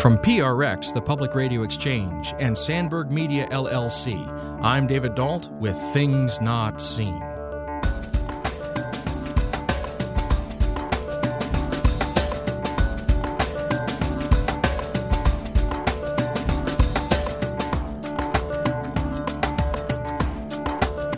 From PRX, the Public Radio Exchange, and Sandberg Media LLC, I'm David Dault with Things Not Seen.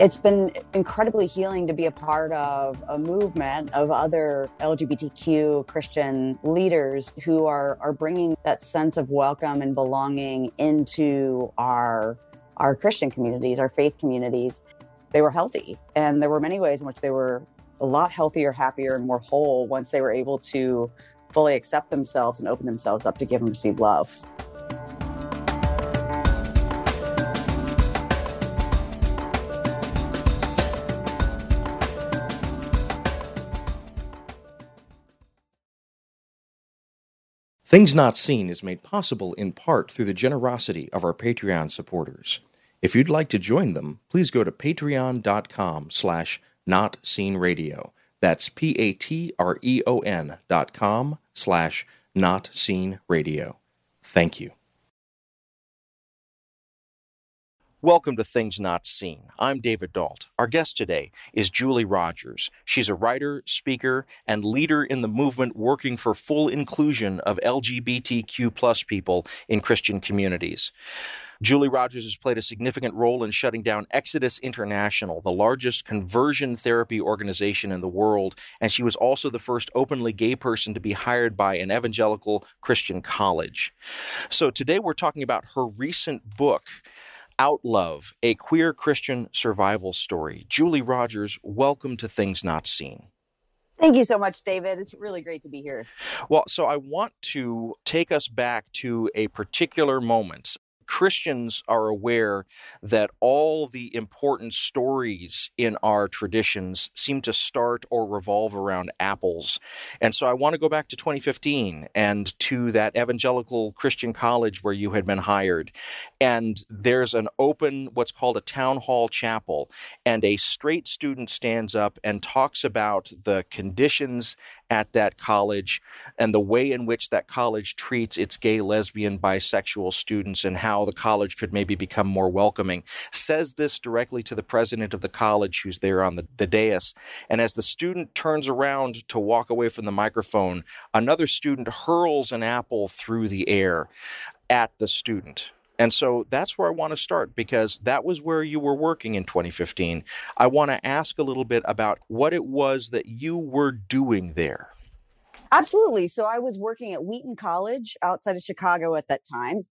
It's been incredibly healing to be a part of a movement of other LGBTQ Christian leaders who are, are bringing that sense of welcome and belonging into our, our Christian communities, our faith communities. They were healthy, and there were many ways in which they were a lot healthier, happier, and more whole once they were able to fully accept themselves and open themselves up to give and receive love. Things Not Seen is made possible in part through the generosity of our Patreon supporters. If you'd like to join them, please go to patreon.com slash notseenradio. That's P-A-T-R-E-O-N dot com slash notseenradio. Thank you. Welcome to Things Not Seen. I'm David Dault. Our guest today is Julie Rogers. She's a writer, speaker, and leader in the movement working for full inclusion of LGBTQ plus people in Christian communities. Julie Rogers has played a significant role in shutting down Exodus International, the largest conversion therapy organization in the world, and she was also the first openly gay person to be hired by an evangelical Christian college. So today we're talking about her recent book, Outlove, a queer Christian survival story. Julie Rogers, welcome to Things Not Seen. Thank you so much, David. It's really great to be here. Well, so I want to take us back to a particular moment. Christians are aware that all the important stories in our traditions seem to start or revolve around apples. And so I want to go back to 2015 and to that evangelical Christian college where you had been hired. And there's an open, what's called a town hall chapel, and a straight student stands up and talks about the conditions at that college and the way in which that college treats its gay, lesbian, bisexual students and how the college could maybe become more welcoming. Says this directly to the president of the college who's there on the, the dais. And as the student turns around to walk away from the microphone, another student hurls an apple through the air at the student. And so that's where I want to start because that was where you were working in 2015. I want to ask a little bit about what it was that you were doing there. Absolutely. So I was working at Wheaton College outside of Chicago at that time.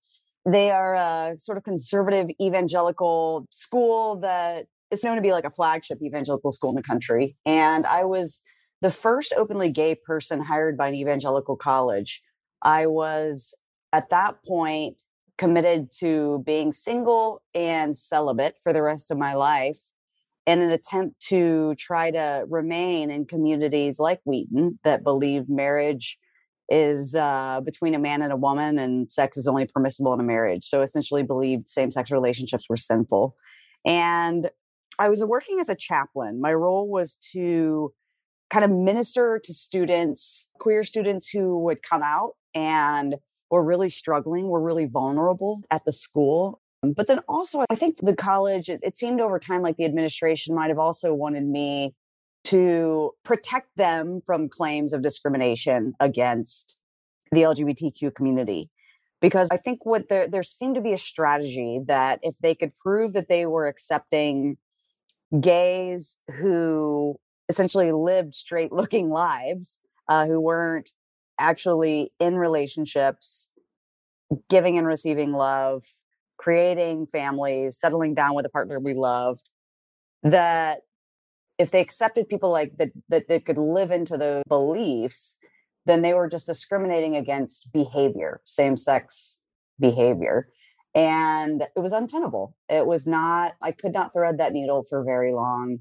They are a sort of conservative evangelical school that is known to be like a flagship evangelical school in the country. And I was the first openly gay person hired by an evangelical college. I was at that point committed to being single and celibate for the rest of my life in an attempt to try to remain in communities like Wheaton that believe marriage is uh, between a man and a woman and sex is only permissible in a marriage. So essentially believed same sex relationships were sinful. And I was working as a chaplain. My role was to kind of minister to students, queer students who would come out and were really struggling, were really vulnerable at the school. But then also, I think the college, it, it seemed over time like the administration might have also wanted me to protect them from claims of discrimination against the LGBTQ community. Because I think what there, there seemed to be a strategy that if they could prove that they were accepting gays who essentially lived straight looking lives, uh, who weren't actually in relationships, giving and receiving love, creating families, settling down with a partner we loved, that if they accepted people like that, that they could live into the beliefs, then they were just discriminating against behavior, same sex behavior. And it was untenable. It was not, I could not thread that needle for very long.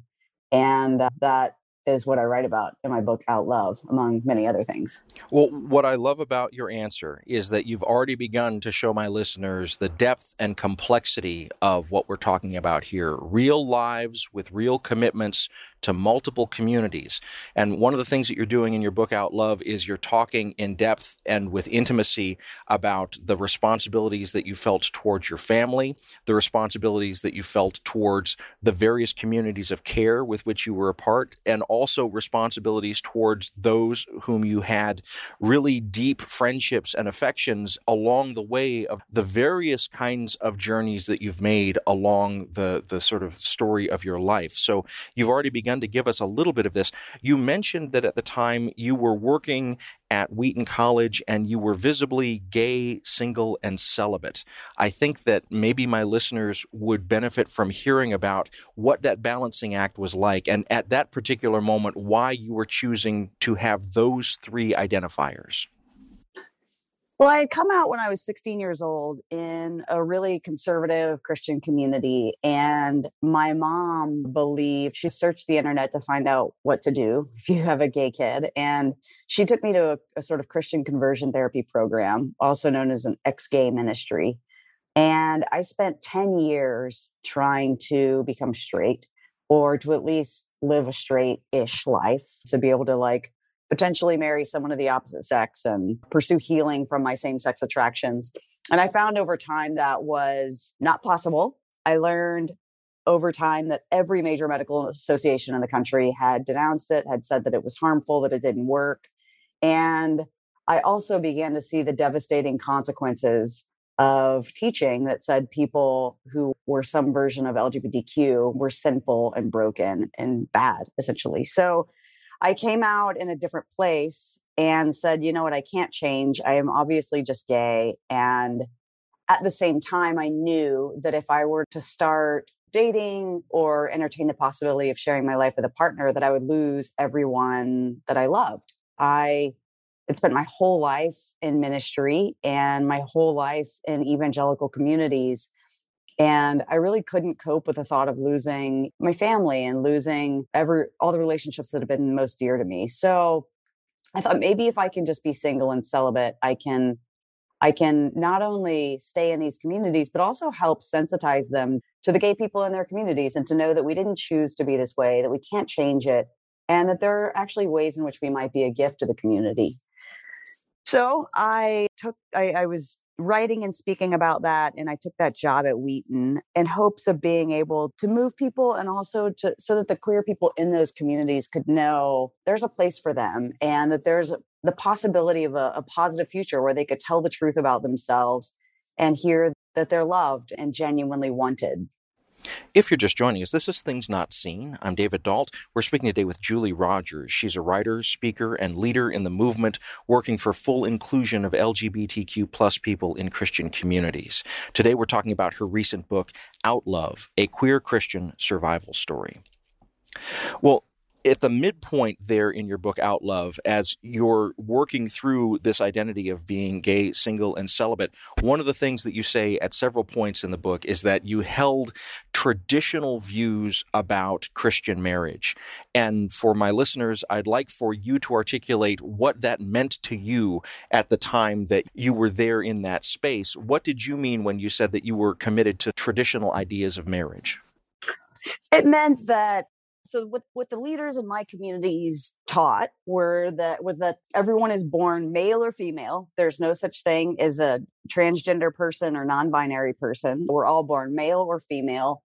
And uh, that is what I write about in my book Out Love, among many other things. Well, what I love about your answer is that you've already begun to show my listeners the depth and complexity of what we're talking about here. Real lives with real commitments to multiple communities. And one of the things that you're doing in your book, Out Love, is you're talking in depth and with intimacy about the responsibilities that you felt towards your family, the responsibilities that you felt towards the various communities of care with which you were a part, and also responsibilities towards those whom you had really deep friendships and affections along the way of the various kinds of journeys that you've made along the, the sort of story of your life. So you've already begun to give us a little bit of this. You mentioned that at the time you were working at Wheaton College and you were visibly gay, single, and celibate. I think that maybe my listeners would benefit from hearing about what that balancing act was like and at that particular moment, why you were choosing to have those three identifiers. Well, I had come out when I was 16 years old in a really conservative Christian community. And my mom believed she searched the internet to find out what to do if you have a gay kid. And she took me to a, a sort of Christian conversion therapy program, also known as an ex gay ministry. And I spent 10 years trying to become straight or to at least live a straight ish life to be able to like potentially marry someone of the opposite sex and pursue healing from my same sex attractions. And I found over time that was not possible. I learned over time that every major medical association in the country had denounced it, had said that it was harmful, that it didn't work. And I also began to see the devastating consequences of teaching that said people who were some version of LGBTQ were sinful and broken and bad, essentially. So I came out in a different place and said, you know what, I can't change. I am obviously just gay. And at the same time, I knew that if I were to start dating or entertain the possibility of sharing my life with a partner, that I would lose everyone that I loved. I had spent my whole life in ministry and my whole life in evangelical communities and I really couldn't cope with the thought of losing my family and losing every all the relationships that have been most dear to me. So I thought maybe if I can just be single and celibate, I can I can not only stay in these communities, but also help sensitize them to the gay people in their communities and to know that we didn't choose to be this way, that we can't change it, and that there are actually ways in which we might be a gift to the community. So I took, I, I was writing and speaking about that and i took that job at wheaton in hopes of being able to move people and also to so that the queer people in those communities could know there's a place for them and that there's the possibility of a, a positive future where they could tell the truth about themselves and hear that they're loved and genuinely wanted if you're just joining us, this is Things Not Seen. I'm David Dault. We're speaking today with Julie Rogers. She's a writer, speaker, and leader in the movement working for full inclusion of LGBTQ plus people in Christian communities. Today we're talking about her recent book, Out Love, a queer Christian survival story. Well, at the midpoint there in your book out love as you're working through this identity of being gay single and celibate one of the things that you say at several points in the book is that you held traditional views about christian marriage. And for my listeners i'd like for you to articulate what that meant to you at the time that you were there in that space. What did you mean when you said that you were committed to traditional ideas of marriage? It meant that so what what the leaders in my communities taught were that was that everyone is born male or female. There's no such thing as a transgender person or non-binary person. We're all born male or female.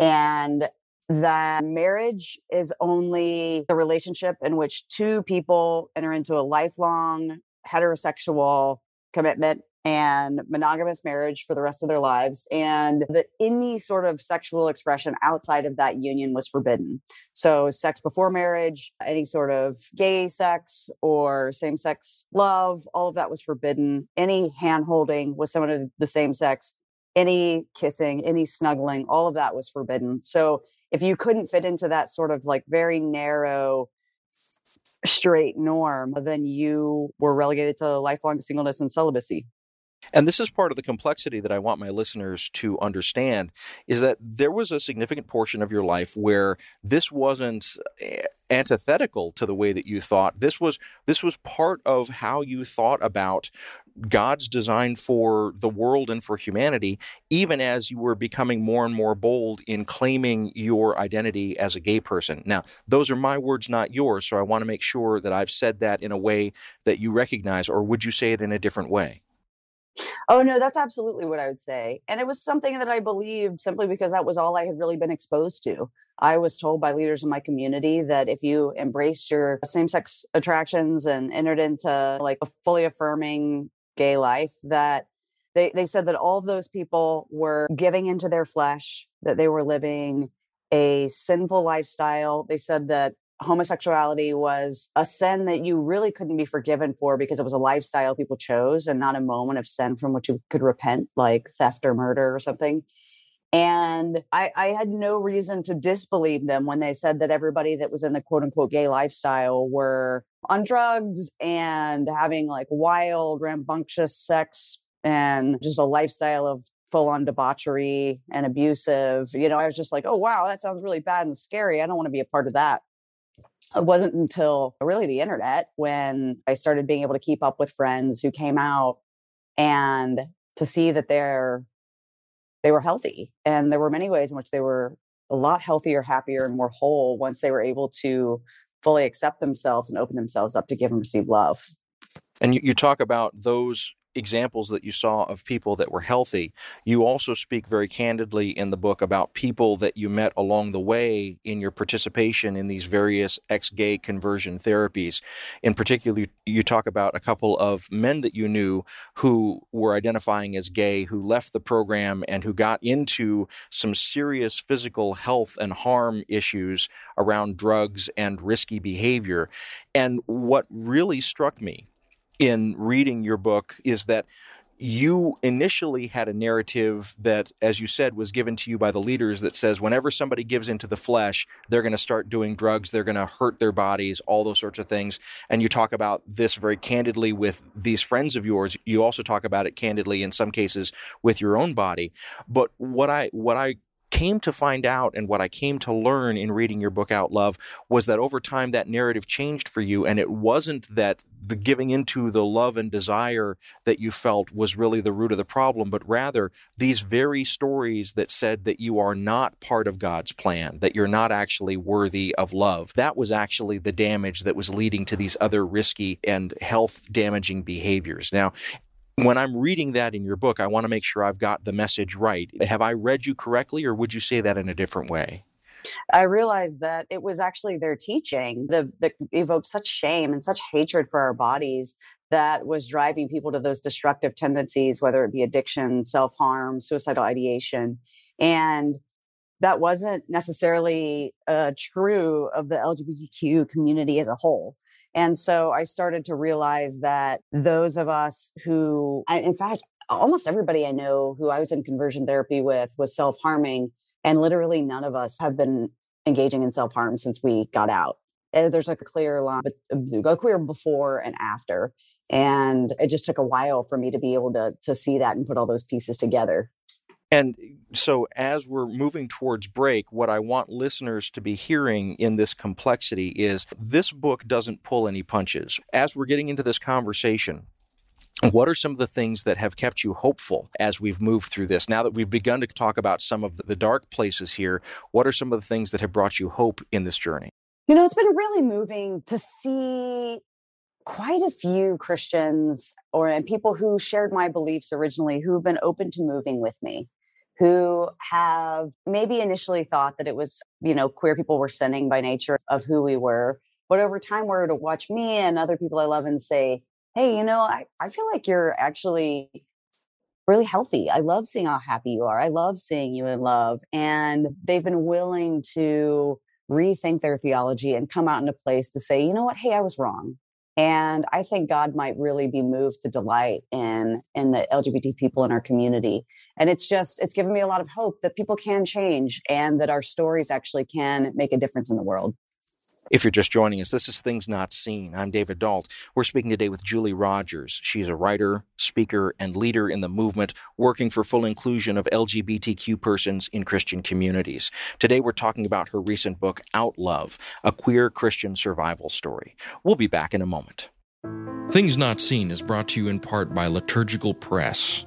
And that marriage is only the relationship in which two people enter into a lifelong heterosexual commitment and monogamous marriage for the rest of their lives, and that any sort of sexual expression outside of that union was forbidden. So, sex before marriage, any sort of gay sex or same sex love, all of that was forbidden. Any hand holding with someone of the same sex, any kissing, any snuggling, all of that was forbidden. So, if you couldn't fit into that sort of like very narrow straight norm, then you were relegated to lifelong singleness and celibacy. And this is part of the complexity that I want my listeners to understand is that there was a significant portion of your life where this wasn't eh, antithetical to the way that you thought. This was this was part of how you thought about God's design for the world and for humanity, even as you were becoming more and more bold in claiming your identity as a gay person. Now, those are my words, not yours, so I want to make sure that I've said that in a way that you recognize, or would you say it in a different way? Oh no, that's absolutely what I would say. And it was something that I believed simply because that was all I had really been exposed to. I was told by leaders in my community that if you embraced your same sex attractions and entered into like a fully affirming gay life, that they, they said that all of those people were giving into their flesh, that they were living a sinful lifestyle. They said that homosexuality was a sin that you really couldn't be forgiven for because it was a lifestyle people chose and not a moment of sin from which you could repent, like theft or murder or something. And I, I, had no reason to disbelieve them when they said that everybody that was in the quote unquote gay lifestyle were on drugs and having like wild, rambunctious sex and just a lifestyle of full on debauchery and abusive. You know, I was just like, oh, wow, that sounds really bad and scary. I don't want to be a part of that it wasn't until really the internet when I started being able to keep up with friends who came out and to see that they're they were healthy. And there were many ways in which they were a lot healthier happier and more whole once they were able to fully accept themselves and open themselves up to give and receive love. And you, you talk about those examples that you saw of people that were healthy. You also speak very candidly in the book about people that you met along the way in your participation in these various ex gay conversion therapies. In particular, you talk about a couple of men that you knew who were identifying as gay, who left the program and who got into some serious physical health and harm issues around drugs and risky behavior. And what really struck me in reading your book is that you initially had a narrative that, as you said, was given to you by the leaders that says whenever somebody gives into the flesh, they're going to start doing drugs, they're going to hurt their bodies, all those sorts of things. And you talk about this very candidly with these friends of yours. You also talk about it candidly in some cases with your own body. But what I what I came to find out and what I came to learn in reading your book out love was that over time that narrative changed for you and it wasn't that the giving into the love and desire that you felt was really the root of the problem but rather these very stories that said that you are not part of God's plan that you're not actually worthy of love. That was actually the damage that was leading to these other risky and health damaging behaviors. Now when I'm reading that in your book, I want to make sure I've got the message right. Have I read you correctly, or would you say that in a different way? I realized that it was actually their teaching that, that evoked such shame and such hatred for our bodies that was driving people to those destructive tendencies, whether it be addiction, self harm, suicidal ideation. And that wasn't necessarily uh, true of the LGBTQ community as a whole. And so I started to realize that those of us who, in fact, almost everybody I know who I was in conversion therapy with was self harming. And literally none of us have been engaging in self harm since we got out. Eh, there's like a clear line, a clear before and after. And it just took a while for me to be able to, to see that and put all those pieces together. And eh, so, as we're moving towards break, what I want listeners to be hearing in this complexity is this book doesn't pull any punches. As we're getting into this conversation, what are some of the things that have kept you hopeful as we've moved through this? Now that we've begun to talk about some of the dark places here, what are some of the things that have brought you hope in this journey? You know, it's been really moving to see quite a few Christians or and people who shared my beliefs originally who've been open to moving with me who have maybe initially thought that it was, you know, queer people were sinning by nature of who we were. But over time, were to watch me and other people I love and say, hey, you know, I, I feel like you're actually really healthy. I love seeing how happy you are. I love seeing you in love. And they've been willing to rethink their theology and come out in a place to say, you know what, hey, I was wrong. And I think God might really be moved to delight in in the LGBT people in our community. And it's just it's given me a lot of hope that people can change and that our stories actually can make a difference in the world. If you're just joining us, this is Things Not Seen. I'm David Dault. We're speaking today with Julie Rogers. She's a writer, speaker, and leader in the movement working for full inclusion of LGBTQ persons in Christian communities. Today we're talking about her recent book, Out Love, a queer Christian survival story. We'll be back in a moment. Things Not Seen is brought to you in part by Liturgical Press.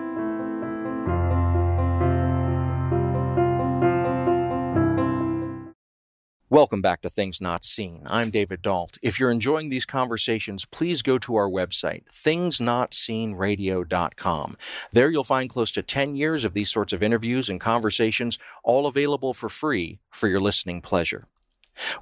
Welcome back to Things Not Seen. I'm David Dault. If you're enjoying these conversations, please go to our website, thingsnotseenradio.com. There you'll find close to 10 years of these sorts of interviews and conversations, all available for free for your listening pleasure.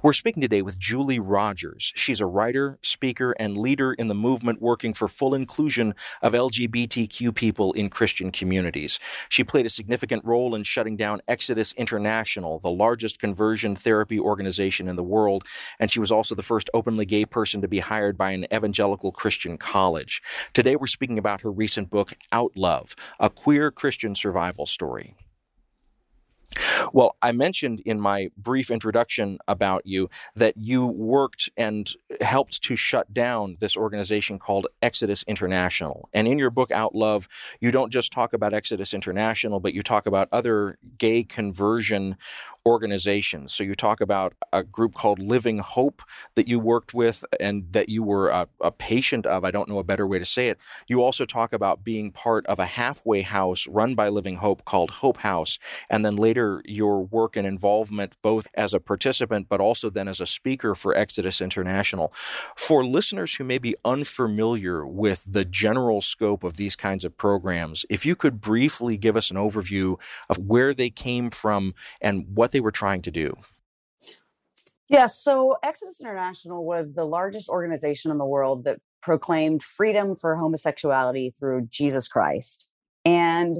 We're speaking today with Julie Rogers. She's a writer, speaker, and leader in the movement working for full inclusion of LGBTQ people in Christian communities. She played a significant role in shutting down Exodus International, the largest conversion therapy organization in the world, and she was also the first openly gay person to be hired by an evangelical Christian college. Today we're speaking about her recent book, Out Love, a queer Christian survival story. Well, I mentioned in my brief introduction about you that you worked and helped to shut down this organization called Exodus International. And in your book, Out Love, you don't just talk about Exodus International, but you talk about other gay conversion organizations. So you talk about a group called Living Hope that you worked with and that you were a, a, patient of. I don't know a better way to say it. You also talk about being part of a halfway house run by Living Hope called Hope House. And then later your work and involvement both as a participant but also then as a speaker for Exodus International. For listeners who may be unfamiliar with the general scope of these kinds of programs, if you could briefly give us an overview of where they came from and what they were trying to do. Yeah, so Exodus International was the largest organization in the world that proclaimed freedom for homosexuality through Jesus Christ. And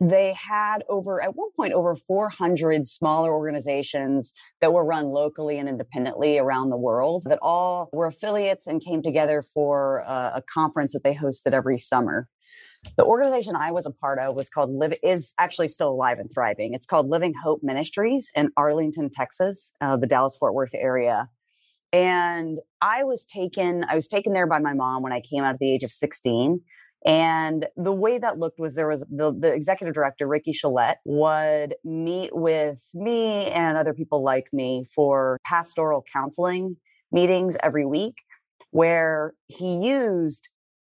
they had over, at one point, over 400 smaller organizations that were run locally and independently around the world that all were affiliates and came together for a, a conference that they hosted every summer. The organization I was a part of was called Live is actually still alive and thriving. It's called Living Hope Ministries in Arlington, Texas, uh, the Dallas Fort Worth area. And I was taken I was taken there by my mom when I came out at the age of 16. And the way that looked was there was the, the executive director, Ricky Chelette, would meet with me and other people like me for pastoral counseling meetings every week, where he used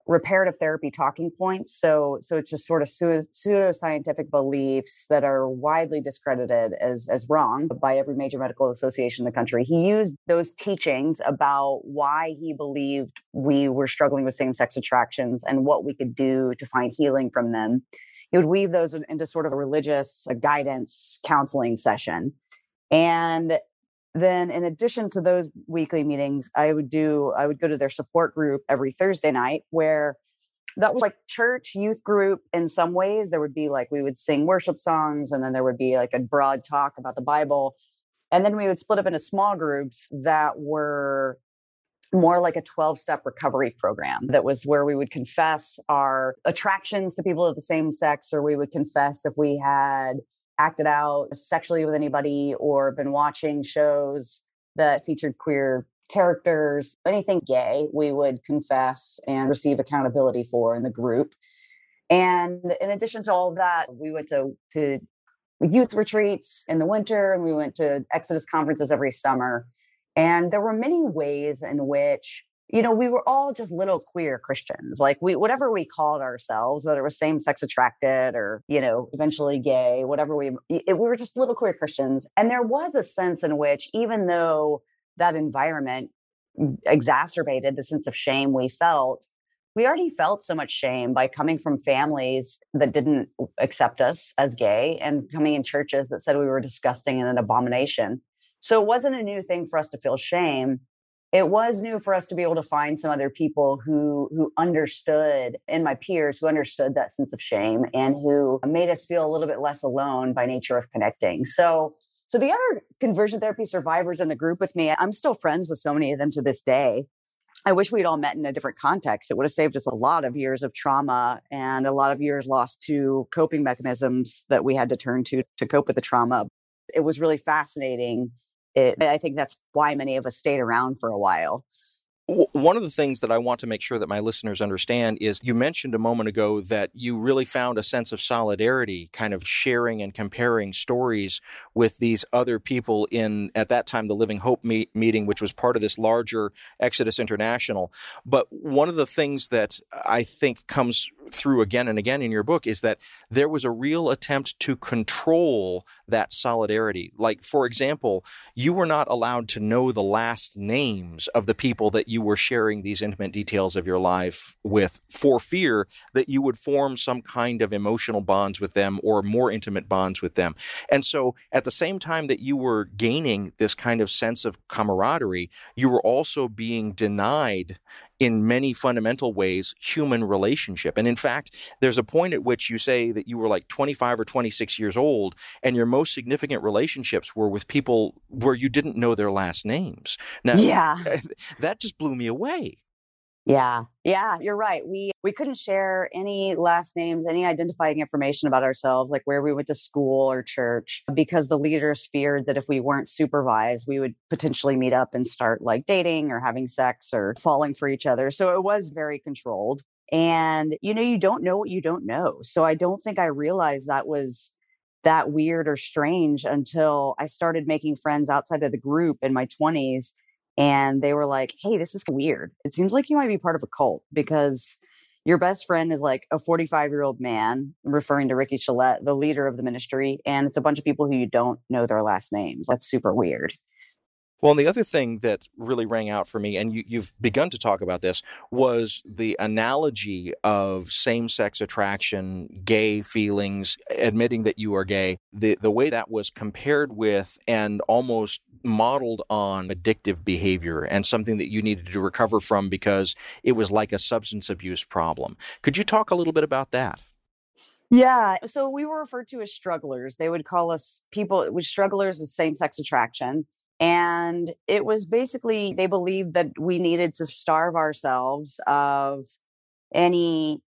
reparative therapy talking points. So, so it's just sort of pseudo-scientific beliefs that are widely discredited as, as wrong by every major medical association in the country. He used those teachings about why he believed we were struggling with same-sex attractions and what we could do to find healing from them. He would weave those into sort of a religious guidance counseling session. And then in addition to those weekly meetings i would do i would go to their support group every thursday night where that was like church youth group in some ways. There would be like we would sing worship songs and then there would be like a broad talk about the bible. And then we would split up into small groups that were more like a 12 step recovery program that was where we would confess our attractions to people of the same sex or we would confess if we had acted out sexually with anybody or been watching shows that featured queer characters, anything gay, we would confess and receive accountability for in the group. And in addition to all of that, we went to, to youth retreats in the winter and we went to Exodus conferences every summer. And there were many ways in which you know, we were all just little queer Christians. Like we, whatever we called ourselves, whether it was same sex attracted or, you know, eventually gay, whatever we, it, we were just little queer Christians. And there was a sense in which, even though that environment exacerbated the sense of shame we felt, we already felt so much shame by coming from families that didn't accept us as gay and coming in churches that said we were disgusting and an abomination. So it wasn't a new thing for us to feel shame it was new for us to be able to find some other people who who understood and my peers who understood that sense of shame and who made us feel a little bit less alone by nature of connecting so so the other conversion therapy survivors in the group with me i'm still friends with so many of them to this day I wish we'd all met in a different context. It would have saved us a lot of years of trauma and a lot of years lost to coping mechanisms that we had to turn to to cope with the trauma. It was really fascinating it, I think that's why many of us stayed around for a while. One of the things that I want to make sure that my listeners understand is you mentioned a moment ago that you really found a sense of solidarity, kind of sharing and comparing stories with these other people in, at that time, the Living Hope meet, meeting, which was part of this larger Exodus International. But one of the things that I think comes through again and again in your book is that there was a real attempt to control that solidarity. Like, for example, you were not allowed to know the last names of the people that you were sharing these intimate details of your life with for fear that you would form some kind of emotional bonds with them or more intimate bonds with them. And so, at the same time that you were gaining this kind of sense of camaraderie, you were also being denied in many fundamental ways human relationship. And in fact, there's a point at which you say that you were like 25 or 26 years old and your most significant relationships were with people where you didn't know their last names. Now, yeah. that just blew me away. Yeah. Yeah, you're right. We we couldn't share any last names, any identifying information about ourselves, like where we went to school or church, because the leaders feared that if we weren't supervised, we would potentially meet up and start like dating or having sex or falling for each other. So it was very controlled. And you know, you don't know what you don't know. So I don't think I realized that was that weird or strange until I started making friends outside of the group in my 20s and they were like, Hey, this is weird. It seems like you might be part of a cult because your best friend is like a 45 year old man, referring to Ricky Chelette, the leader of the ministry. And it's a bunch of people who you don't know their last names. That's super weird. Well, and the other thing that really rang out for me, and you, have begun to talk about this, was the analogy of same sex attraction, gay feelings, admitting that you are gay, the, the way that was compared with and almost modeled on addictive behavior and something that you needed to recover from because it was like a substance abuse problem. Could you talk a little bit about that? Yeah. So we were referred to as strugglers. They would call us people with strugglers of same sex attraction. And it was basically, they believed that we needed to starve ourselves of any,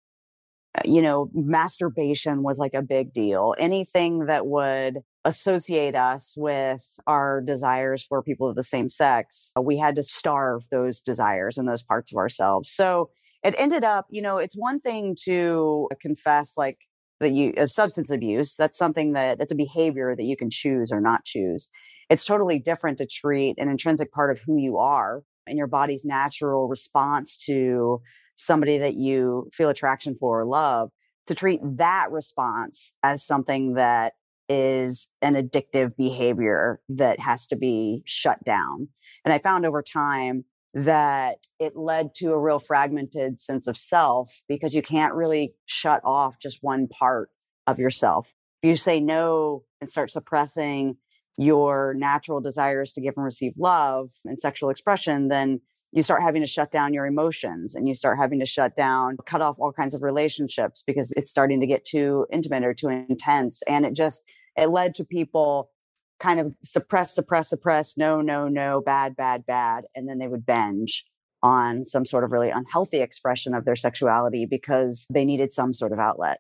uh, you know, masturbation was like a big deal. Anything that would associate us with our desires for people of the same sex, we had to starve those desires and those parts of ourselves. So it ended up, you know, it's one thing to confess like that you of substance abuse. That's something that it's a behavior that you can choose or not choose. It's totally different to treat an intrinsic part of who you are and your body's natural response to somebody that you feel attraction for or love to treat that response as something that is an addictive behavior that has to be shut down. And I found over time that it led to a real fragmented sense of self because you can't really shut off just one part of yourself. If you say no and start suppressing your natural desires to give and receive love and sexual expression, then you start having to shut down your emotions and you start having to shut down, cut off all kinds of relationships because it's starting to get too intimate or too intense. And it just, it led to people kind of suppress, suppress, suppress, no, no, no, bad, bad, bad. And then they would binge on some sort of really unhealthy expression of their sexuality because they needed some sort of outlet.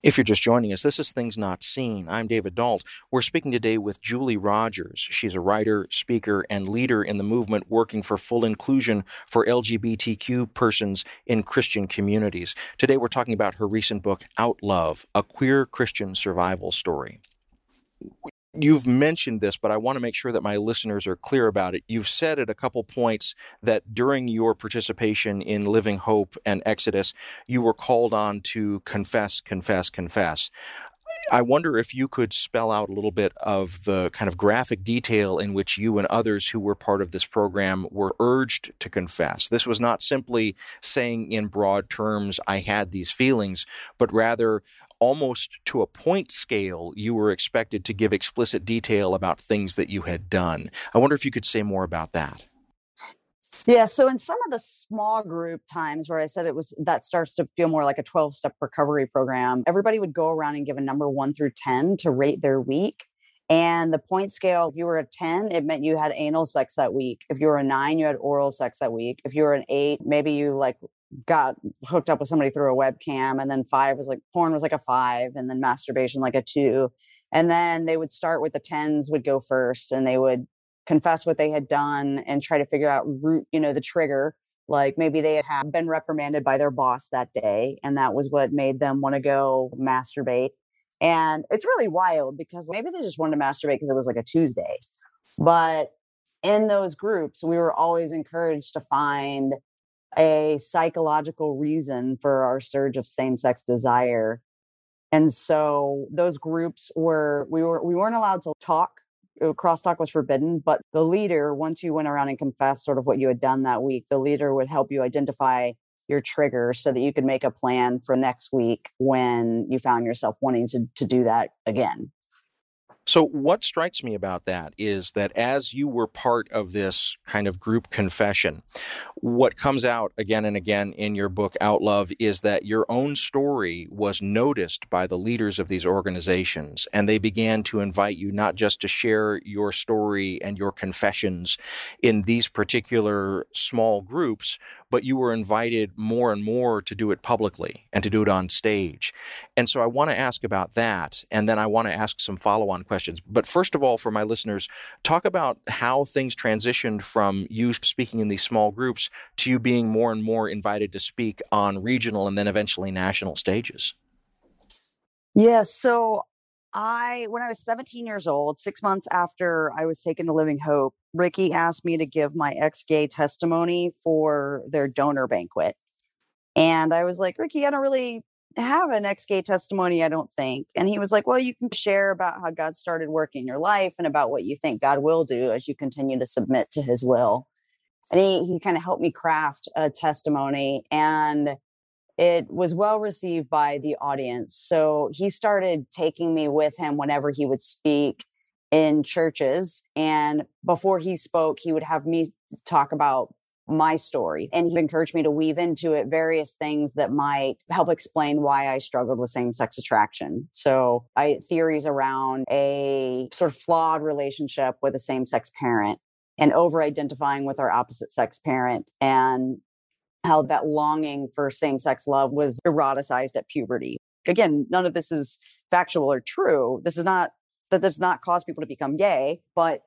If you're just joining us, this is Things Not Seen. I'm David Dault. We're speaking today with Julie Rogers. She's a writer, speaker, and leader in the movement working for full inclusion for LGBTQ persons in Christian communities. Today, we're talking about her recent book, Out Love, a queer Christian survival story you've mentioned this, but I want to make sure that my listeners are clear about it. You've said at a couple points that during your participation in Living Hope and Exodus, you were called on to confess, confess, confess. I wonder if you could spell out a little bit of the kind of graphic detail in which you and others who were part of this program were urged to confess. This was not simply saying in broad terms, I had these feelings, but rather almost to a point scale, you were expected to give explicit detail about things that you had done. I wonder if you could say more about that. Yeah. So in some of the small group times where I said it was that starts to feel more like a 12 step recovery program, everybody would go around and give a number one through 10 to rate their week. And the point scale, if you were a 10, it meant you had anal sex that week. If you were a nine, you had oral sex that week. If you were an eight, maybe you like got hooked up with somebody through a webcam. And then five was like porn was like a five, and then masturbation like a two. And then they would start with the tens would go first and they would confess what they had done and try to figure out root, you know, the trigger. Like maybe they had been reprimanded by their boss that day, and that was what made them want to go masturbate. And it's really wild because maybe they just wanted to masturbate because it was like a Tuesday. But in those groups, we were always encouraged to find a psychological reason for our surge of same sex desire. And so those groups were we were we weren't allowed to talk. Uh, crosstalk was forbidden, but the leader, once you went around and confessed sort of what you had done that week, the leader would help you identify your trigger so that you could make a plan for next week when you found yourself wanting to, to do that again. So, what strikes me about that is that as you were part of this kind of group confession, what comes out again and again in your book, Outlove, is that your own story was noticed by the leaders of these organizations, and they began to invite you not just to share your story and your confessions in these particular small groups, but you were invited more and more to do it publicly and to do it on stage. And so I want to ask about that. And then I want to ask some follow on questions. But first of all, for my listeners, talk about how things transitioned from you speaking in these small groups to you being more and more invited to speak on regional and then eventually national stages. Yeah, so I, when I was 17 years old, six months after I was taken to Living Hope, Ricky asked me to give my ex gay testimony for their donor banquet. And I was like, Ricky, I don't really have an ex gay testimony, I don't think. And he was like, Well, you can share about how God started working in your life and about what you think God will do as you continue to submit to his will. And he, he kind of helped me craft a testimony. And it was well received by the audience. So he started taking me with him whenever he would speak in churches. And before he spoke, he would have me talk about my story. And he encouraged me to weave into it various things that might help explain why I struggled with same sex attraction. So I theories around a sort of flawed relationship with a same sex parent and over identifying with our opposite sex parent and how that longing for same sex love was eroticized at puberty. Again, none of this is factual or true. This is not that does not cause people to become gay, but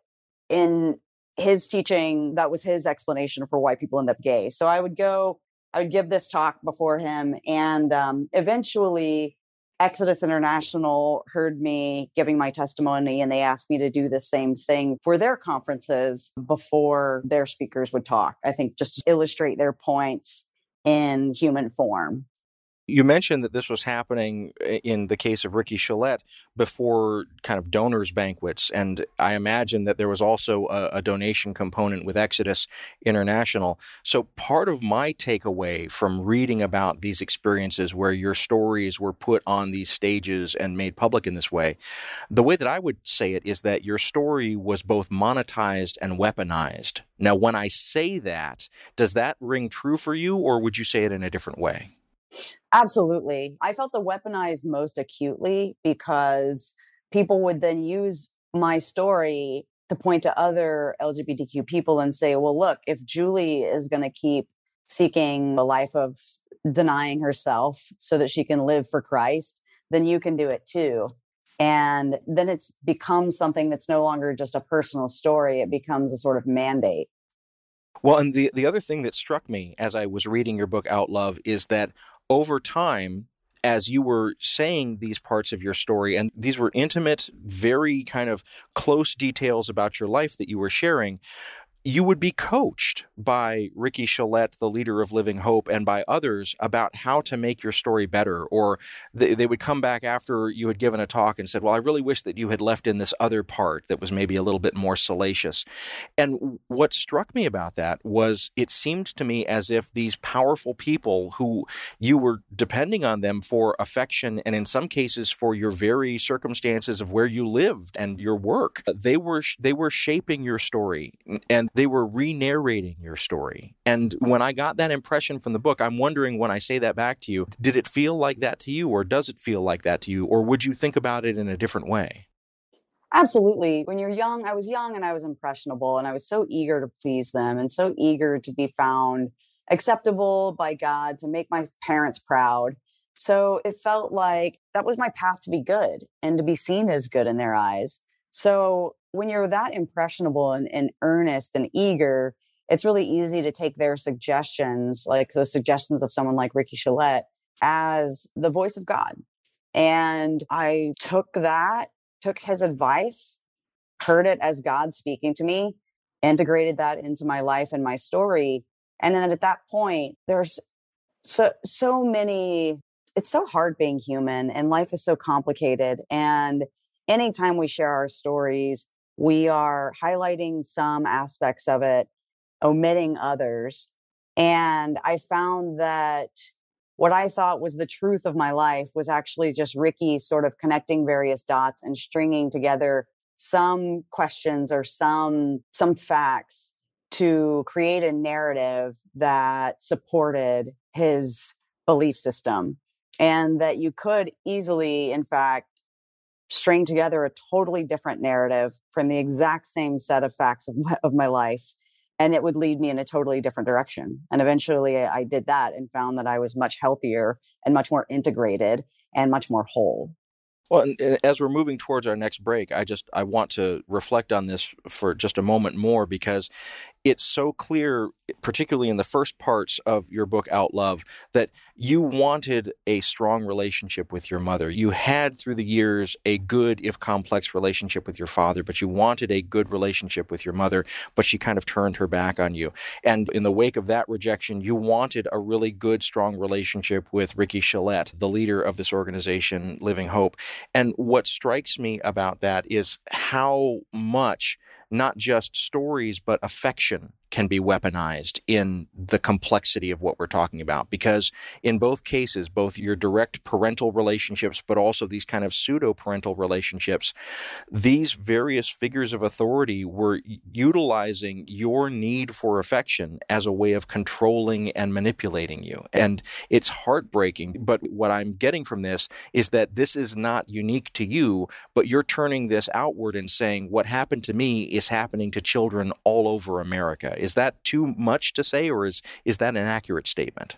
in his teaching, that was his explanation for why people end up gay. So I would go, I would give this talk before him, and um, eventually Exodus International heard me giving my testimony and they asked me to do the same thing for their conferences before their speakers would talk. I think just illustrate their points in human form. You mentioned that this was happening eh, in the case of Ricky Chelette before kind of donors banquets, and I imagine that there was also a, a, donation component with Exodus International. So part of my takeaway from reading about these experiences where your stories were put on these stages and made public in this way, the way that I would say it is that your story was both monetized and weaponized. Now, when I say that, does that ring true for you, or would you say it in a different way? Absolutely. I felt the weaponized most acutely because people would then use my story to point to other LGBTQ people and say, well, look, if Julie is going to keep seeking a life of denying herself so that she can live for Christ, then you can do it too. And then it's become something that's no longer just a personal story, it becomes a sort of mandate. Well, and the, the other thing that struck me as I was reading your book, Out Love is that over time, as you were saying these parts of your story, and these were intimate, very kind of close details about your life that you were sharing, you would be coached by Ricky Chelette, the leader of Living Hope, and by others about how to make your story better. Or they, they, would come back after you had given a talk and said, Well, I really wish that you had left in this other part that was maybe a little bit more salacious. And what struck me about that was it seemed to me as if these powerful people who you were depending on them for affection and in some cases for your very circumstances of where you lived and your work, they were they were shaping your story. And they were re narrating your story. And when I got that impression from the book, I'm wondering when I say that back to you, did it feel like that to you, or does it feel like that to you, or would you think about it in a different way? Absolutely. When you're young, I was young and I was impressionable, and I was so eager to please them and so eager to be found acceptable by God, to make my parents proud. So it felt like that was my path to be good and to be seen as good in their eyes. So when you're that impressionable and, and earnest and eager, it's really easy to take their suggestions, like the suggestions of someone like Ricky Chelette, as the voice of God. And I took that, took his advice, heard it as God speaking to me, integrated that into my life and my story. And then at that point, there's so so many it's so hard being human and life is so complicated. And anytime we share our stories, we are highlighting some aspects of it, omitting others. And I found that what I thought was the truth of my life was actually just Ricky sort of connecting various dots and stringing together some questions or some some facts to create a narrative that supported his belief system and that you could easily, in fact, string together a totally different narrative from the exact same set of facts of my, of my life and it would lead me in a totally different direction. And eventually i did that and found that i was much healthier and much more integrated and much more whole. Well, and, as we're moving towards our next break, I just I want to reflect on this for just a moment more because it's so clear, particularly in the first parts of your book, Outlove, that you wanted a strong relationship with your mother. You had through the years a good, if complex, relationship with your father, but you wanted a good relationship with your mother, but she kind of turned her back on you. And in the wake of that rejection, you wanted a really good, strong relationship with Ricky Chelette, the leader of this organization, Living Hope. And what strikes me about that is how much not just stories, but affection can be weaponized in the complexity of what we're talking about. Because in both cases, both your direct parental relationships, but also these kind of pseudo parental relationships, these various figures of authority were utilizing your need for affection as a way of controlling and manipulating you. And it's heartbreaking. But what I'm getting from this is that this is not unique to you, but you're turning this outward and saying, what happened to me is happening to children all over America. Is that too much to say, or is, is that an accurate statement?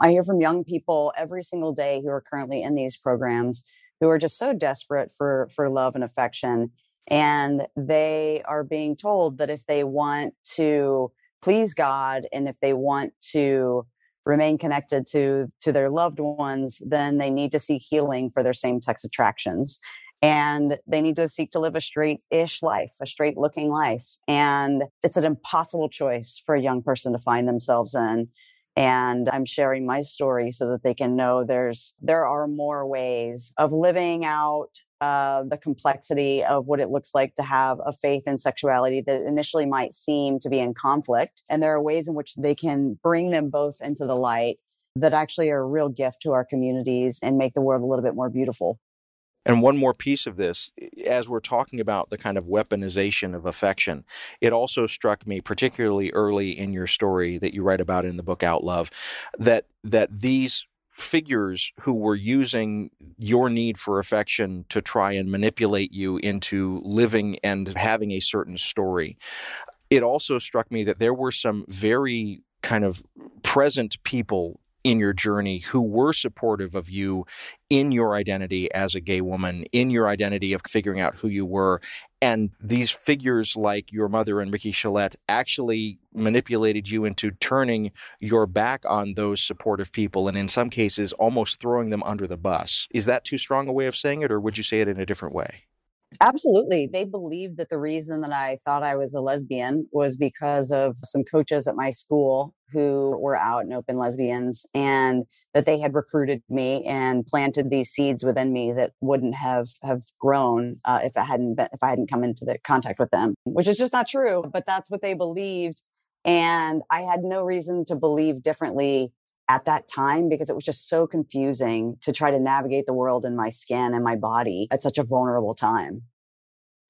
I hear from young people every single day who are currently in these programs who are just so desperate for, for love and affection. And they are being told that if they want to please God and if they want to remain connected to to their loved ones then they need to seek healing for their same sex attractions and they need to seek to live a straight ish life, a straight looking life. And it's an impossible choice for a young person to find themselves in. And I'm sharing my story so that they can know there's, there are more ways of living out uh, the complexity of what it looks like to have a faith and sexuality that initially might seem to be in conflict. And there are ways in which they can bring them both into the light that actually are a real gift to our communities and make the world a little bit more beautiful. And one more piece of this, as we're talking about the kind of weaponization of affection, it also struck me, particularly early in your story that you write about in the book Outlove, that that these figures who were using your need for affection to try and manipulate you into living and having a certain story. It also struck me that there were some very kind of present people in your journey who were supportive of you in your identity as a gay woman, in your identity of figuring out who you were. And these figures like your mother and Ricky Chelette actually manipulated you into turning your back on those supportive people and in some cases almost throwing them under the bus. Is that too strong a way of saying it, or would you say it in a different way? Absolutely. They believed that the reason that I thought I was a lesbian was because of some coaches at my school who were out and open lesbians and that they had recruited me and planted these seeds within me that wouldn't have have grown uh, if I hadn't been if I hadn't come into the contact with them, which is just not true, but that's what they believed and I had no reason to believe differently at that time because it was just so confusing to try to navigate the world in my skin and my body at such a vulnerable time.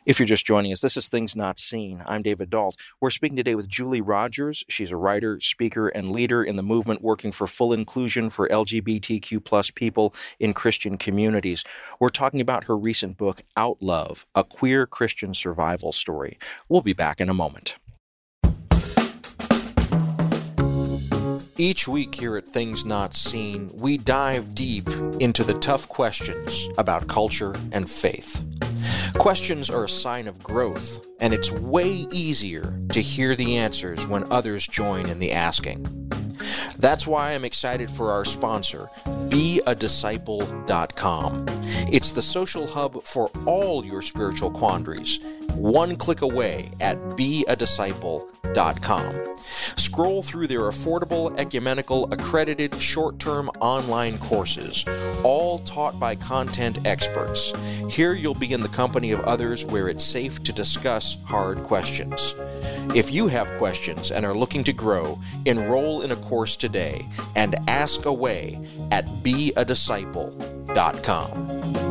If you're just joining us, this is Things Not Seen. I'm David Dault. We're speaking today with Julie Rodgers. She's a writer, speaker, and leader in the movement working for full inclusion for LGBTQ plus people in Christian communities. We're talking about her recent book, Outlove, a queer Christian survival story. We'll be back in a moment. Each week here at Things Not Seen, we dive deep into the tough questions about culture and faith. Questions are a sign of growth, and it's way easier to hear the answers when others join in the asking. That's why I'm excited for our sponsor, beadisciple.com. It's the social hub for all your spiritual quandaries, one click away at beadisciple.com. Scroll through their affordable, ecumenical, accredited, short term online courses, all taught by content experts. Here you'll be in the company of others where it's safe to discuss hard questions. If you have questions and are looking to grow, enroll in a course today and ask away at beadisciple.com.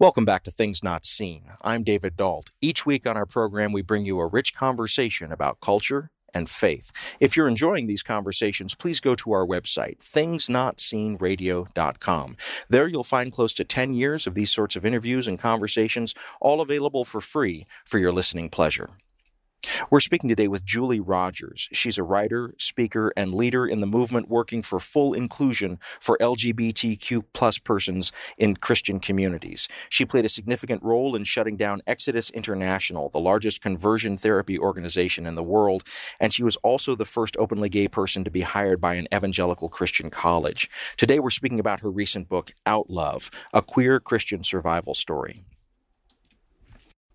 Welcome back to Things Not Seen. I'm David Dault. Each week on our program, we bring you a rich conversation about culture and faith. If you're enjoying these conversations, please go to our website, thingsnotseenradio.com. There you'll find close to 10 years of these sorts of interviews and conversations, all available for free for your listening pleasure. We're speaking today with Julie Rodgers. She's a writer, speaker, and leader in the movement working for full inclusion for LGBTQ plus persons in Christian communities. She played a significant role in shutting down Exodus International, the largest conversion therapy organization in the world, and she was also the first openly gay person to be hired by an evangelical Christian college. Today we're speaking about her recent book, Outlove, a queer Christian survival story.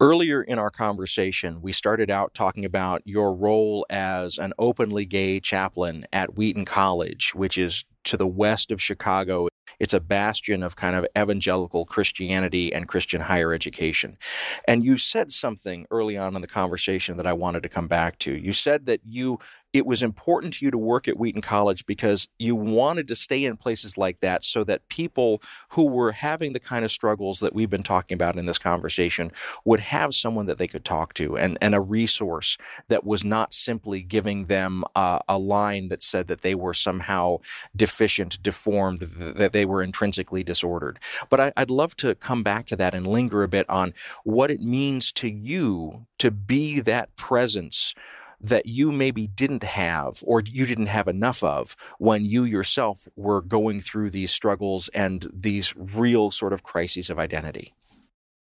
Earlier in our conversation, we started out talking about your role as an openly gay chaplain at Wheaton College, which is to the west of Chicago. It's a bastion of kind of evangelical Christianity and Christian higher education. And you said something early on in the conversation that I wanted to come back to. You said that you it was important to you to work at Wheaton College because you wanted to stay in places like that so that people who were having the kind of struggles that we've been talking about in this conversation would have someone that they could talk to and, and a resource that was not simply giving them uh, a line that said that they were somehow deficient, deformed, that they were intrinsically disordered. But I, I'd love to come back to that and linger a bit on what it means to you to be that presence that you maybe didn't have or you didn't have enough of when you yourself were going through these struggles and these real sort of crises of identity?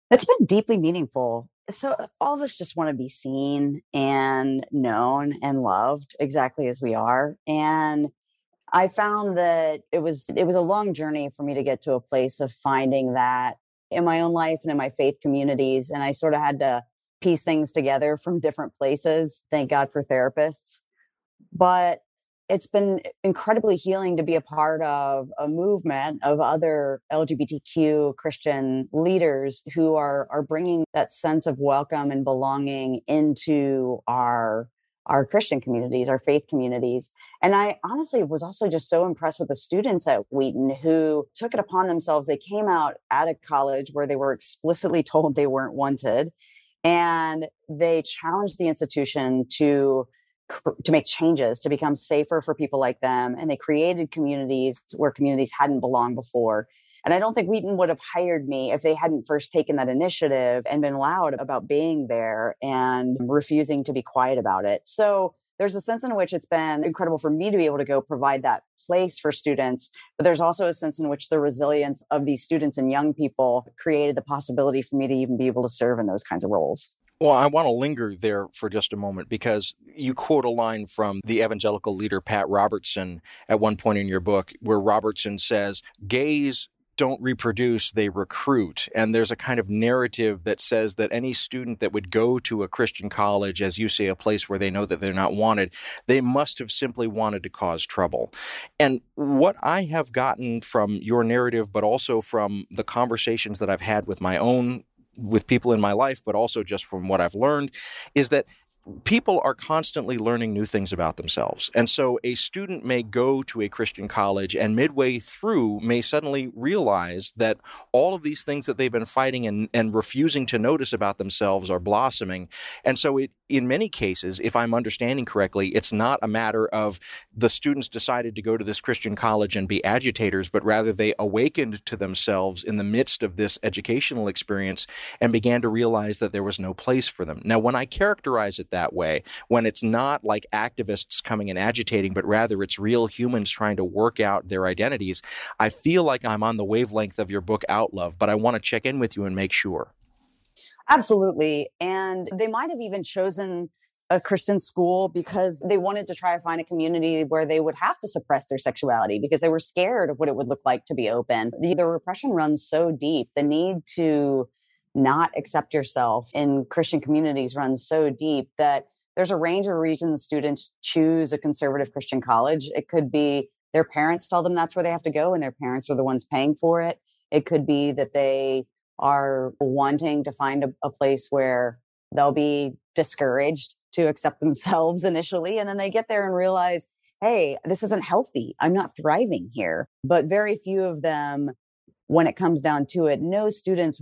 It's been deeply meaningful. So, uh, all of us just want to be seen and known and loved exactly as we are. And I found that it was it was a long journey for me to get to a place of finding that in my own life and in my faith communities and I sort of had to piece things together from different places. Thank God for therapists. But it's been incredibly healing to be a part of a movement of other LGBTQ Christian leaders who are are bringing that sense of welcome and belonging into our our Christian communities, our faith communities. And I honestly was also just so impressed with the students at Wheaton who took it upon themselves. They came out at a college where they were explicitly told they weren't wanted and they challenged the institution to to make changes to become safer for people like them and they created communities where communities hadn't belonged before. And i don't think wheaton would have hired me if they hadn't first taken that initiative and been loud about being there and refusing to be quiet about it. So there's a sense in which it's been incredible for me to be able to go provide that place for students. But there's also a sense in which the resilience of these students and young people created the possibility for me to even be able to serve in those kinds of roles. Well, I want to linger there for just a moment because you quote a line from the evangelical leader Pat Robertson at one point in your book where Robertson says, Gays don't reproduce, they recruit. And there's a kind of narrative that says that any student that would go to a Christian college, as you say, a place where they know that they're not wanted, they must have simply wanted to cause trouble. And what I have gotten from your narrative, but also from the conversations that I've had with my own with people in my life, but also just from what I've learned, is that people are constantly learning new things about themselves. And so a student may go to a Christian college and midway through may suddenly realize that all of these things that they've been fighting and, and refusing to notice about themselves are blossoming. And so it, in many cases, if I'm understanding correctly, it's not a matter of the students decided to go to this Christian college and be agitators, but rather they awakened to themselves in the midst of this educational experience and began to realize that there was no place for them. Now, when I characterize it that way, when it's not like activists coming and agitating, but rather it's real humans trying to work out their identities, I feel like I'm on the wavelength of your book, Outlove, but I want to check in with you and make sure. Absolutely. And they might have even chosen a Christian school because they wanted to try to find a community where they would have to suppress their sexuality because they were scared of what it would look like to be open. The, the repression runs so deep. The need to not accept yourself in Christian communities runs so deep that there's a range of reasons students choose a conservative Christian college. It could be their parents tell them that's where they have to go and their parents are the ones paying for it. It could be that they are wanting to find a, a place where they'll be discouraged to accept themselves initially. And then they get there and realize, hey, this isn't healthy. I'm not thriving here. But very few of them, when it comes down to it, no students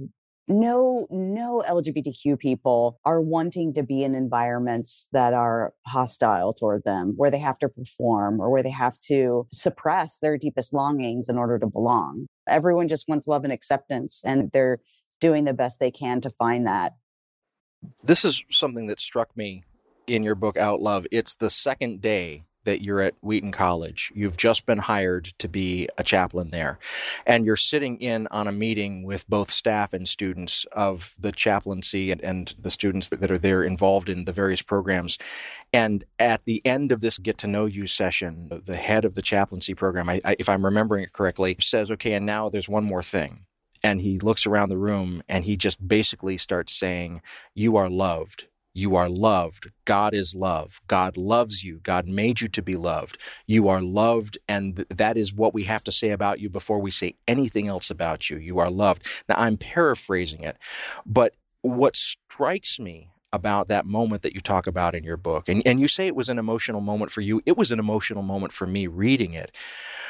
no no lgbtq people are wanting to be in environments that are hostile toward them where they have to perform or where they have to suppress their deepest longings in order to belong. Everyone just wants love and acceptance and they're doing the best they can to find that. This is something that struck me in your book Outlove it's the second day that you're at Wheaton College. You've just been hired to be a chaplain there. And you're sitting in on a meeting with both staff and students of the chaplaincy and, and the students that, that, are there involved in the various programs. And at the end of this get to know you session, the head of the chaplaincy program, I, I, if I'm remembering it correctly, says, okay, and now there's one more thing. And he looks around the room and he just basically starts saying, You are loved you are loved. God is love. God loves you. God made you to be loved. You are loved, and th- that is what we have to say about you before we say anything else about you. You are loved. Now, I'm paraphrasing it, but what strikes me about that moment that you talk about in your book, and, and you say it was an emotional moment for you, it was an emotional moment for me reading it.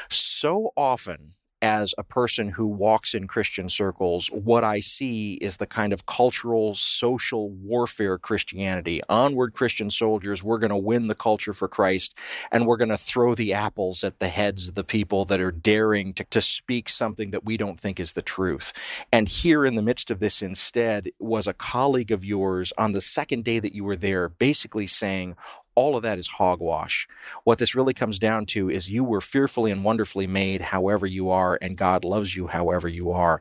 So often, as a person who walks in Christian circles, what I see is the kind of cultural, social warfare Christianity. Onward, Christian soldiers, we're going to win the culture for Christ, and we're going to throw the apples at the heads of the people that are daring to, to speak something that we don't think is the truth. And here in the midst of this, instead, was a colleague of yours on the second day that you were there, basically saying, all of that is hogwash. What this really comes down to is you were fearfully and wonderfully made however you are, and God loves you however you are.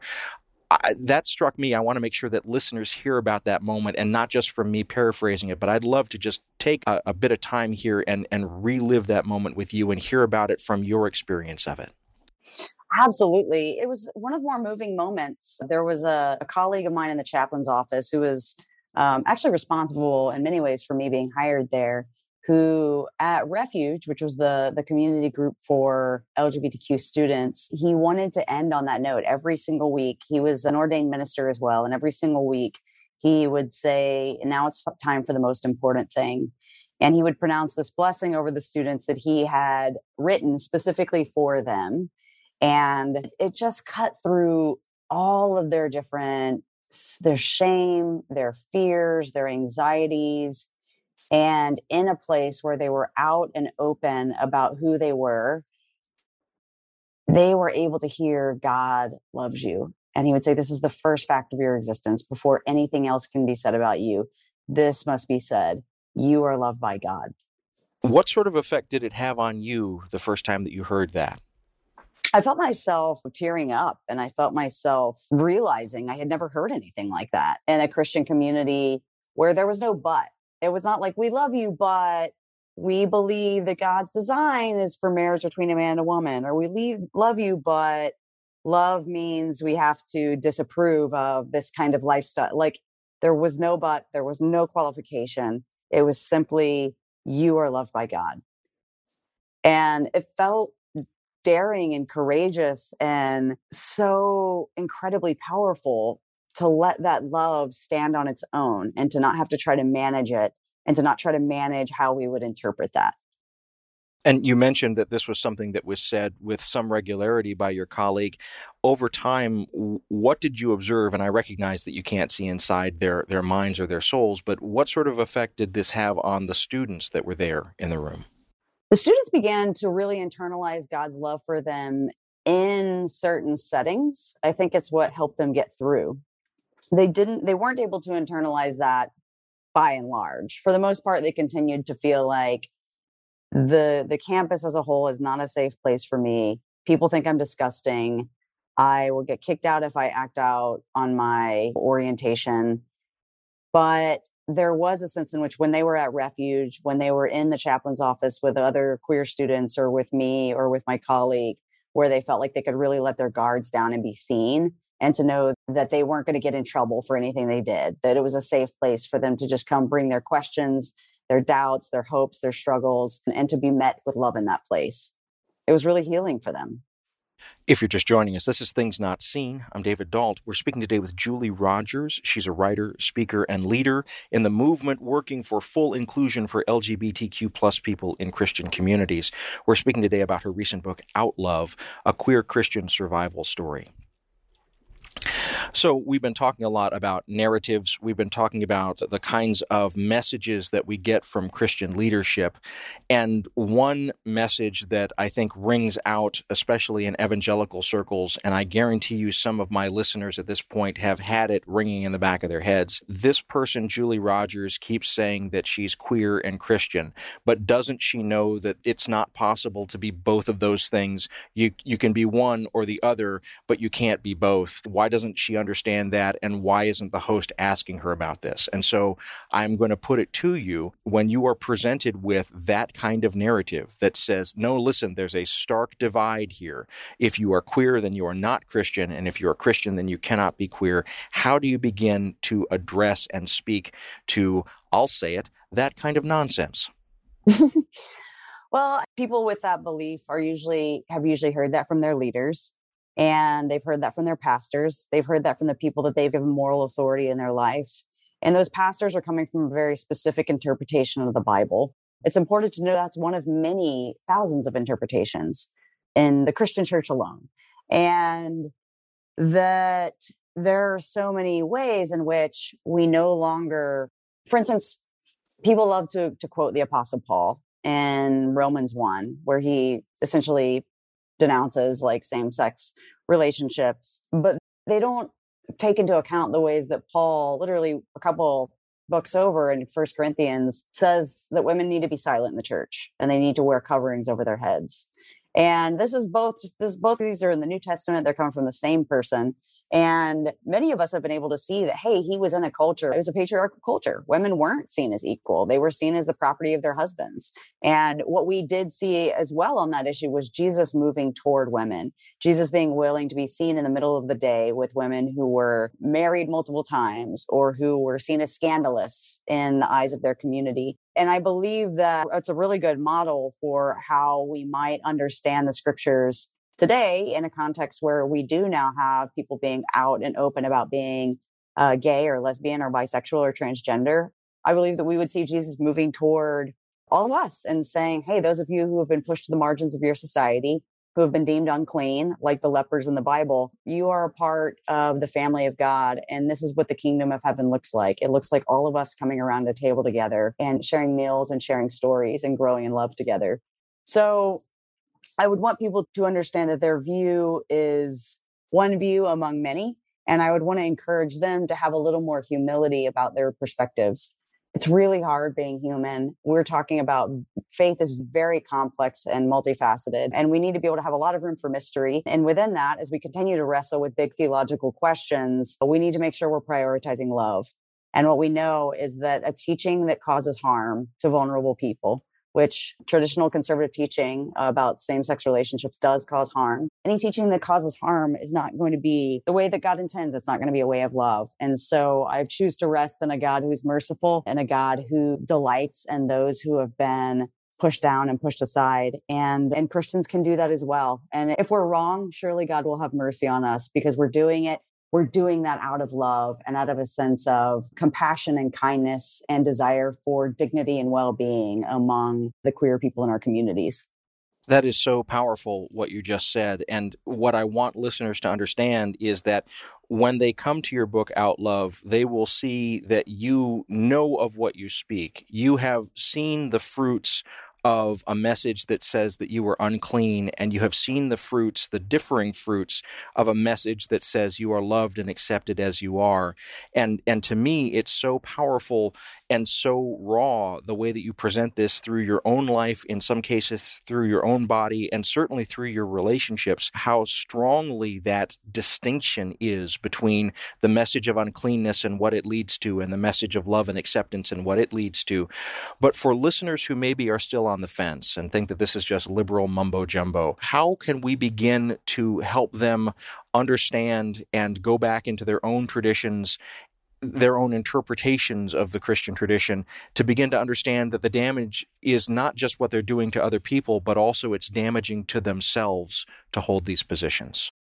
I, that struck me. I want to make sure that listeners hear about that moment and not just from me paraphrasing it, but I'd love to just take a, a bit of time here and, and relive that moment with you and hear about it from your experience of it. Absolutely. It was one of the more moving moments. There was a, a colleague of mine in the chaplain's office who was um, actually responsible in many ways for me being hired there who at Refuge, which was the, the community group for LGBTQ students, he wanted to end on that note every single week. He was an ordained minister as well. And every single week, he would say, Now it's time for the most important thing. And he would pronounce this blessing over the students that he had written specifically for them. And it just cut through all of their different, their shame, their fears, their anxieties and in a place where they were out and open about who they were, they were able to hear God loves you. And he would say, This is the first fact of your existence before anything else can be said about you. This must be said. You are loved by God. What sort of effect did it have on you the first time that you heard that? I felt myself tearing up and I felt myself realizing I had never heard anything like that in a Christian community where there was no but. It was not like, we love you, but we believe that God's design is for marriage between a man and a woman, or we leave, love you, but love means we have to disapprove of this kind of lifestyle. Like there was no but, there was no qualification. It was simply, you are loved by God. And it felt daring and courageous and so incredibly powerful to let that love stand on its own and to not have to try to manage it and to not try to manage how we would interpret that. And you mentioned that this was something that was said with some regularity by your colleague. Over time, what did you observe? And I recognize that you can't see inside their, their minds or their souls, but what sort of effect did this have on the students that were there in the room? The students began to really internalize God's love for them in certain settings. I think it's what helped them get through. They didn't, they weren't able to internalize that by and large. For the most part, they continued to feel like, the the campus as a whole is not a safe place for me. People think i'm disgusting. I will get kicked out if i act out on my orientation. But there was a sense in which when they were at refuge when they were in the chaplain's office with other queer students or with me or with my colleague where they felt like they could really let their guards down and be seen and to know that they weren't going to get in trouble for anything they did that it was a safe place for them to just come bring their questions their doubts, their hopes, their struggles, and to be met with love in that place. It was really healing for them. If you're just joining us, this is Things Not Seen. I'm David Dault. We're speaking today with Julie Rodgers. She's a writer, speaker, and leader in the movement working for full inclusion for LGBTQ plus people in Christian communities. We're speaking today about her recent book, Outlove, a queer Christian survival story. So, we've been talking a lot about narratives. We've been talking about the kinds of messages that we get from Christian leadership. And one message that I think rings out, especially in evangelical circles, and I guarantee you some of my listeners at this point have had it ringing in the back of their heads. This person, Julie Rodgers, keeps saying that she's queer and Christian, but doesn't she know that it's not possible to be both of those things? You, you can be one or the other, but you can't be both. Why doesn't she understand that? And why isn't the host asking her about this? And so I'm going to put it to you when you are presented with that kind of narrative that says, no, listen, there's a stark divide here. If you are queer, then you are not Christian. And if you are Christian, then you cannot be queer. How do you begin to address and speak to, I'll say it, that kind of nonsense? well, people with that belief are usually have usually heard that from their leaders and they've heard that from their pastors. They've heard that from the people that they've given moral authority in their life. And those pastors are coming from a very specific interpretation of the Bible. It's important to know that's one of many thousands of interpretations in the Christian church alone. And that there are so many ways in which we no longer, for instance, people love to, to quote the Apostle Paul in Romans 1, where he essentially denounces like same sex relationships, but they don't take into account the ways that Paul, literally a couple books over in First Corinthians, says that women need to be silent in the church and they need to wear coverings over their heads. And this is both this both of these are in the New Testament, they're coming from the same person. And many of us have been able to see that, hey, he was in a culture, it was a patriarchal culture. Women weren't seen as equal, they were seen as the property of their husbands. And what we did see as well on that issue was Jesus moving toward women, Jesus being willing to be seen in the middle of the day with women who were married multiple times or who were seen as scandalous in the eyes of their community. And I believe that it's a really good model for how we might understand the scriptures today in a context where we do now have people being out and open about being uh, gay or lesbian or bisexual or transgender, I believe that we would see Jesus moving toward all of us and saying, Hey, those of you who have been pushed to the margins of your society, who have been deemed unclean, like the lepers in the Bible, you are a part of the family of God. And this is what the kingdom of heaven looks like. It looks like all of us coming around a table together and sharing meals and sharing stories and growing in love together. So I would want people to understand that their view is one view among many. And I would want to encourage them to have a little more humility about their perspectives. It's really hard being human. We're talking about faith is very complex and multifaceted, and we need to be able to have a lot of room for mystery. And within that, as we continue to wrestle with big theological questions, we need to make sure we're prioritizing love. And what we know is that a teaching that causes harm to vulnerable people which traditional conservative teaching about same sex relationships does cause harm. Any teaching that causes harm is not going to be the way that God intends. It's not going to be a way of love. And so I choose to rest in a God who's merciful and a God who delights in those who have been pushed down and pushed aside and and Christians can do that as well. And if we're wrong, surely God will have mercy on us because we're doing it we're doing that out of love and out of a sense of compassion and kindness and desire for dignity and well being among the queer people in our communities. That is so powerful, what you just said. And what I want listeners to understand is that when they come to your book, Outlove, they will see that you know of what you speak. You have seen the fruits of a message that says that you are unclean, and you have seen the fruits, the differing fruits of a message that says you are loved and accepted as you are. And and to me, it's so powerful and so raw the way that you present this through your own life, in some cases through your own body, and certainly through your relationships, how strongly that distinction is between the message of uncleanness and what it leads to, and the message of love and acceptance and what it leads to. But for listeners who maybe are still on the fence and think that this is just liberal mumbo jumbo, how can we begin to help them understand and go back into their own traditions their own interpretations of the Christian tradition to begin to understand that the damage is not just what they're doing to other people, but also it's damaging to themselves to hold these positions.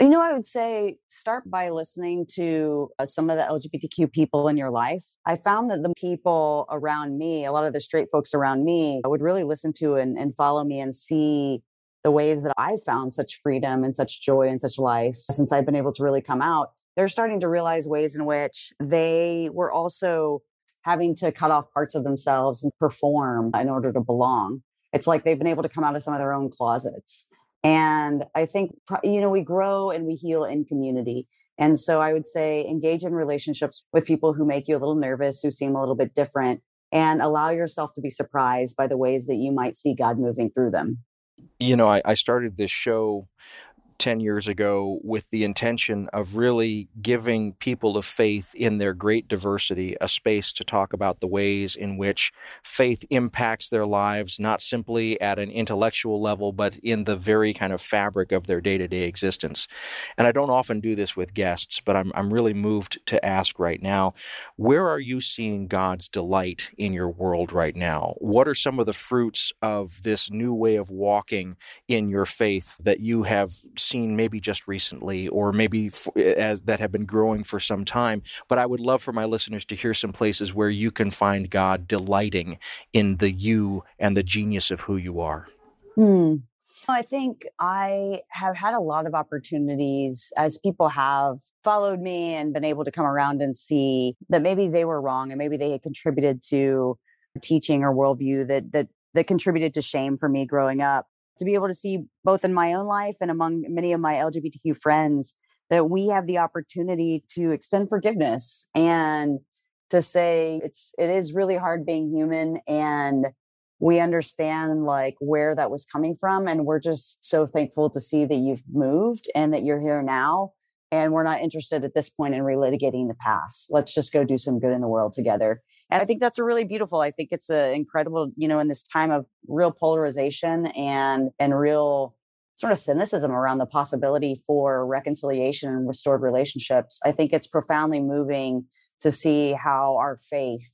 You know, I would say start by listening to uh, some of the LGBTQ people in your life. I found that the people around me, a lot of the straight folks around me, would really listen to and, and follow me and see the ways that I found such freedom and such joy and such life since I've been able to really come out they're starting to realize ways in which they were also having to cut off parts of themselves and perform in order to belong. It's like they've been able to come out of some of their own closets. And I think, you know, we grow and we heal in community. And so I would say engage in relationships with people who make you a little nervous, who seem a little bit different, and allow yourself to be surprised by the ways that you might see God moving through them. You know, I, I started this show 10 years ago with the intention of really giving people of faith in their great diversity a space to talk about the ways in which faith impacts their lives, not simply at an intellectual level, but in the very kind of fabric of their day to day existence. And I don't often do this with guests, but I'm, I'm really moved to ask right now where are you seeing God's delight in your world right now? What are some of the fruits of this new way of walking in your faith that you have seen maybe just recently or maybe as that have been growing for some time. But I would love for my listeners to hear some places where you can find God delighting in the you and the genius of who you are. Hmm. I think I have had a lot of opportunities as people have followed me and been able to come around and see that maybe they were wrong and maybe they had contributed to teaching or worldview that that that contributed to shame for me growing up to be able to see both in my own life and among many of my LGBTQ friends that we have the opportunity to extend forgiveness and to say it's it is really hard being human and we understand like where that was coming from and we're just so thankful to see that you've moved and that you're here now and we're not interested at this point in relitigating the past. Let's just go do some good in the world together and I think that's a really beautiful. I think it's an incredible, you know, in this time of real polarization and and real sort of cynicism around the possibility for reconciliation and restored relationships. I think it's profoundly moving to see how our faith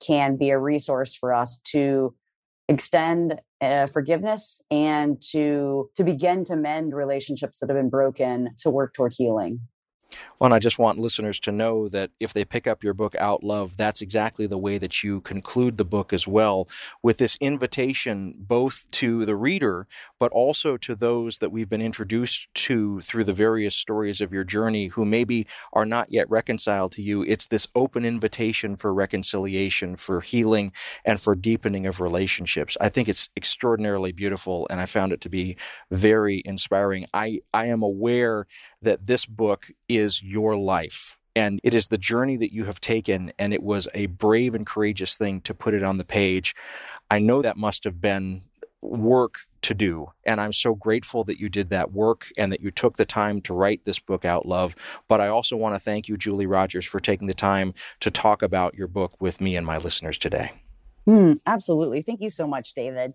can be a resource for us to extend uh, forgiveness and to to begin to mend relationships that have been broken to work toward healing well, I just want listeners to know that if they pick up your book, Outlove, that's exactly the way that you conclude the book as well, with this invitation both to the reader, but also to those that we've been introduced to through the various stories of your journey who maybe are not yet reconciled to you. It's this open invitation for reconciliation, for healing, and for deepening of relationships. I think it's extraordinarily beautiful, and I found it to be very inspiring. I, I am aware that this book is your life. And it is the journey that you have taken, and it was a brave and courageous thing to put it on the page. I know that must have been work to do. And I'm so grateful that you did that work and that you took the time to write this book out, love. But I also want to thank you, Julie Rodgers, for taking the time to talk about your book with me and my listeners today. Mm, absolutely. Thank you so much, David.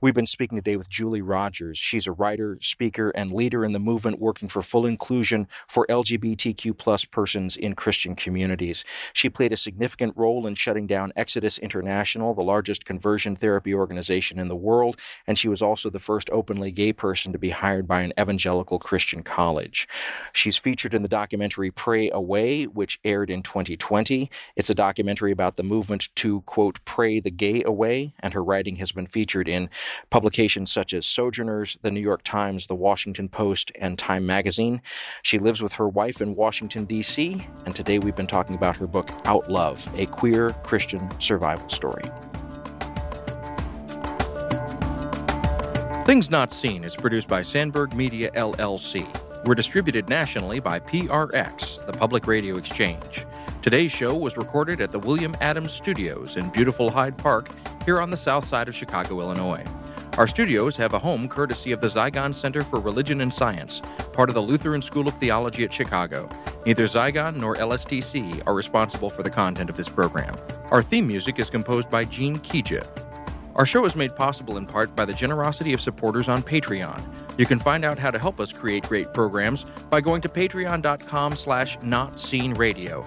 We've been speaking today with Julie Rodgers. She's a writer, speaker, and leader in the movement working for full inclusion for LGBTQ plus persons in Christian communities. She played a significant role in shutting down Exodus International, the largest conversion therapy organization in the world, and she was also the first openly gay person to be hired by an evangelical Christian college. She's featured in the documentary Pray Away, which aired in 2020. It's a documentary about the movement to, quote, pray the gay away, and her writing has been featured in publications such as Sojourners, the New York Times, the Washington Post, and Time Magazine. She lives with her wife in Washington, D.C., and today we've been talking about her book, Outlove, a queer Christian survival story. Things Not Seen is produced by Sandberg Media LLC. We're distributed nationally by PRX, the Public Radio Exchange. Today's show was recorded at the William Adams Studios in beautiful Hyde Park here on the south side of Chicago, Illinois. Our studios have a home courtesy of the Zygon Center for Religion and Science, part of the Lutheran School of Theology at Chicago. Neither Zygon nor LSTC are responsible for the content of this program. Our theme music is composed by Gene Kija. Our show is made possible in part by the generosity of supporters on Patreon. You can find out how to help us create great programs by going to patreon.com slash notseenradio